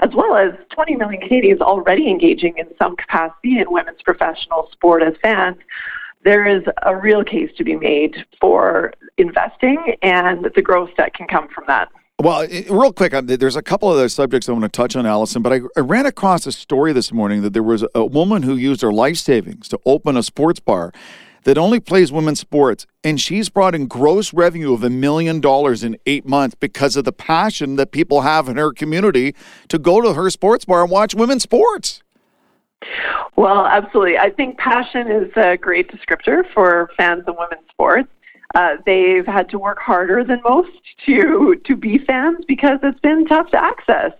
as well as 20 million Canadians already engaging in some capacity in women's professional sport as fans, there is a real case to be made for investing and the growth that can come from that. Well, real quick, uh, there's a couple of other subjects I want to touch on, Allison, but I, I, ran across a story this morning that there was a woman who used her life savings to open a sports bar that only plays women's sports, and she's brought in gross revenue of a million dollars in eight months because of the passion that people have in her community to go to her sports bar and watch women's sports. Well, absolutely. I think passion is a great descriptor for fans of women's sports. Uh, they've had to work harder than most to to be fans because it's been tough to access.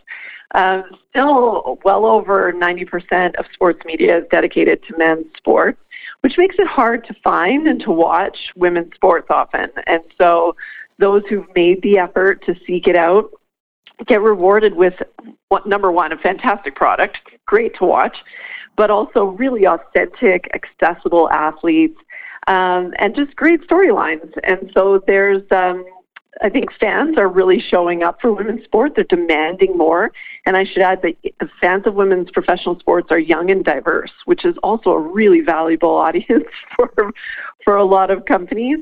Um, still, well over 90% of sports media is dedicated to men's sports which makes it hard to find and to watch women's sports often. And so those who've made the effort to seek it out get rewarded with what, number one, a fantastic product, great to watch, but also really authentic, accessible athletes, um, and just great storylines. And so there's um, I think fans are really showing up for women's sport. They're demanding more. And I should add that the fans of women's professional sports are young and diverse, which is also a really valuable *laughs* audience for, for a lot of companies.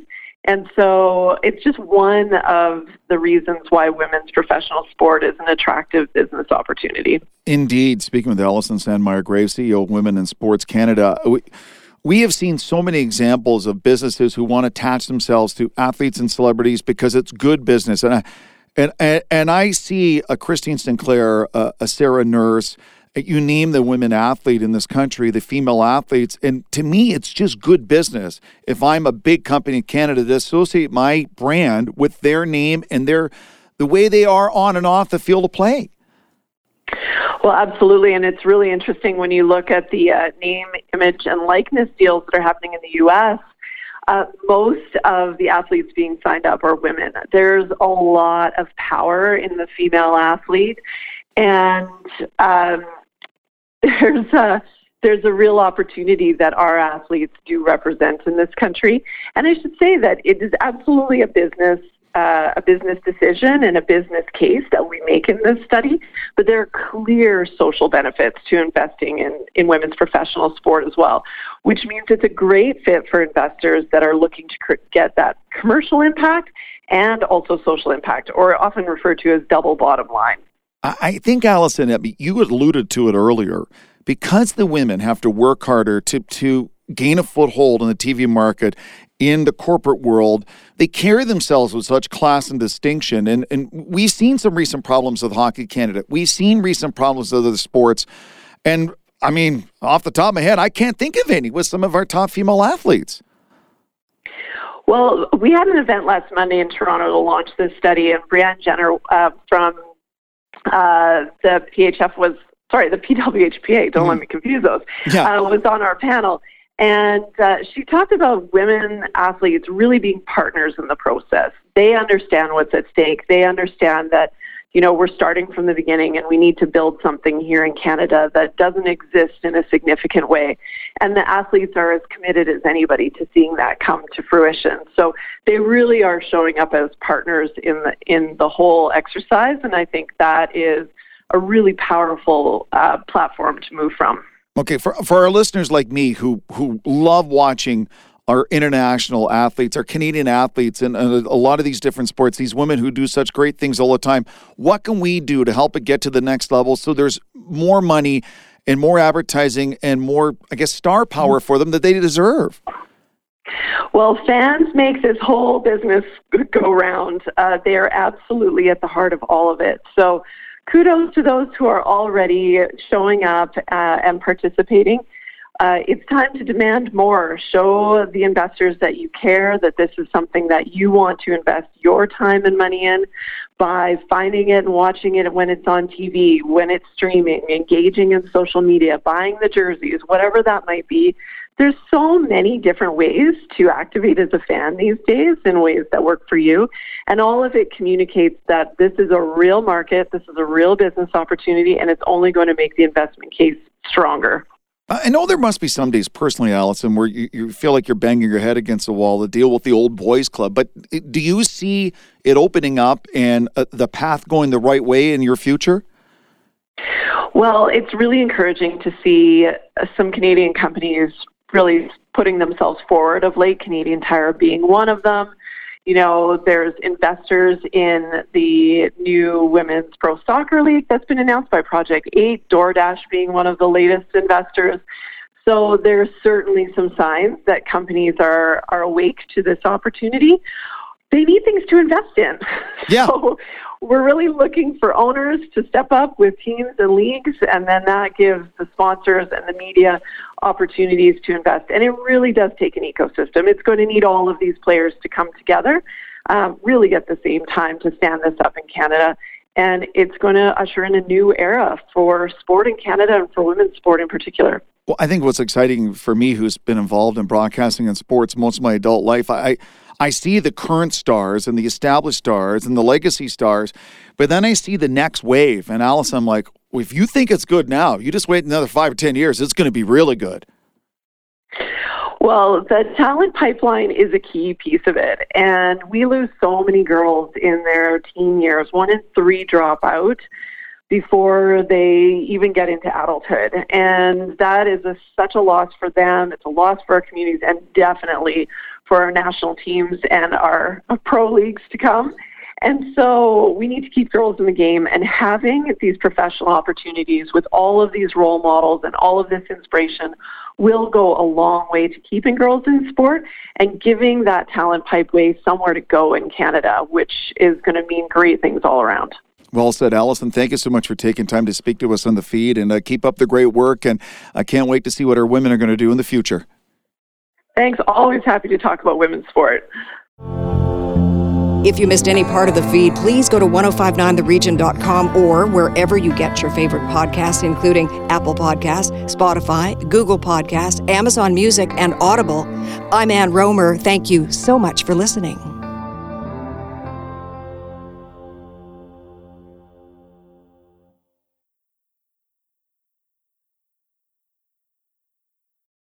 And so it's just one of the reasons why women's professional sport is an attractive business opportunity. Indeed. Speaking with Allison Sandmeyer Graves, CEO of Women in Sports Canada. We- we have seen so many examples of businesses who want to attach themselves to athletes and celebrities because it's good business. And I, and, and, and I see a Christine Sinclair, a, a Sarah Nurse, you name the women athlete in this country, the female athletes, and to me, it's just good business. If I'm a big company in Canada to associate my brand with their name and their the way they are on and off the field of play. Well, absolutely. And it's really interesting when you look at the uh, name, image, and likeness deals that are happening in the U.S. uh, most of the athletes being signed up are women. There's a lot of power in the female athlete, and um, *laughs* there's a there's a real opportunity that our athletes do represent in this country. And I should say that it is absolutely a business uh, a business decision and a business case that we make in this study, but there are clear social benefits to investing in, in women's professional sport as well, which means it's a great fit for investors that are looking to cr- get that commercial impact and also social impact, or often referred to as double bottom line. I think, Allison, you alluded to it earlier. Because the women have to work harder to, to gain a foothold in the TV market in the corporate world, they carry themselves with such class and distinction. And, and we've seen some recent problems with Hockey Canada. We've seen recent problems with other sports. And I mean, off the top of my head, I can't think of any with some of our top female athletes. Well, we had an event last Monday in Toronto to launch this study, and Brianne Jenner uh, from uh, the PHF was sorry, the PWHPA. Don't mm. let me confuse those. Yeah. Uh, was on our panel, and uh, she talked about women athletes really being partners in the process. They understand what's at stake. They understand that, you know, we're starting from the beginning and we need to build something here in Canada that doesn't exist in a significant way. And the athletes are as committed as anybody to seeing that come to fruition. So they really are showing up as partners in the in the whole exercise. And I think that is a really powerful uh, platform to move from. Okay, for for our listeners like me who who love watching our international athletes, our Canadian athletes, and a, lot of these different sports, these women who do such great things all the time. What can we do to help it get to the next level so there's more money and more advertising and more, I guess, star power for them that they deserve? Well, fans make this whole business go round. Uh, they are absolutely at the heart of all of it. So kudos to those who are already showing up uh, and participating. Uh, it's time to demand more. Show the investors that you care, that this is something that you want to invest your time and money in by finding it and watching it when it's on TV, when it's streaming, engaging in social media, buying the jerseys, whatever that might be there's so many different ways to activate as a fan these days in ways that work for you. And all of it communicates that this is a real market, this is a real business opportunity, and it's only going to make the investment case stronger. I know there must be some days, personally, Allison, where you, you feel like you're banging your head against the wall to deal with the old boys club. But do you see it opening up and uh, the path going the right way in your future? Well, it's really encouraging to see uh, some Canadian companies really putting themselves forward of late, Canadian Tire being one of them. You know, there's investors in the new Women's Pro Soccer League that's been announced by Project 8, DoorDash being one of the latest investors. So there's certainly some signs that companies are, are awake to this opportunity. They need things to invest in. *laughs* Yeah. So we're really looking for owners to step up with teams and leagues, and then that gives the sponsors and the media opportunities to invest. And it really does take an ecosystem. It's going to need all of these players to come together, um, really at the same time to stand this up in Canada. And it's going to usher in a new era for sport in Canada and for women's sport in particular. Well, I think what's exciting for me, who's been involved in broadcasting and sports most of my adult life, I I see the current stars and the established stars and the legacy stars, but then I see the next wave. And Alice, I'm like, if you think it's good now, you just wait another five or 10 years, it's going to be really good. Well, the talent pipeline is a key piece of it. And we lose so many girls in their teen years. One in three drop out before they even get into adulthood. And that is a, such a loss for them. It's a loss for our communities and definitely for our national teams and our pro leagues to come. And so we need to keep girls in the game and having these professional opportunities with all of these role models and all of this inspiration will go a long way to keeping girls in sport and giving that talent pipeway somewhere to go in Canada, which is going to mean great things all around. Well said, Allison. Thank you so much for taking time to speak to us on the feed and uh, keep up the great work. And I can't wait to see what our women are going to do in the future. Thanks. Always happy to talk about women's sport. If you missed any part of the feed, please go to 1059theregion.com or wherever you get your favorite podcasts, including Apple Podcasts, Spotify, Google Podcasts, Amazon Music, and Audible. I'm Ann Rohmer. Thank you so much for listening.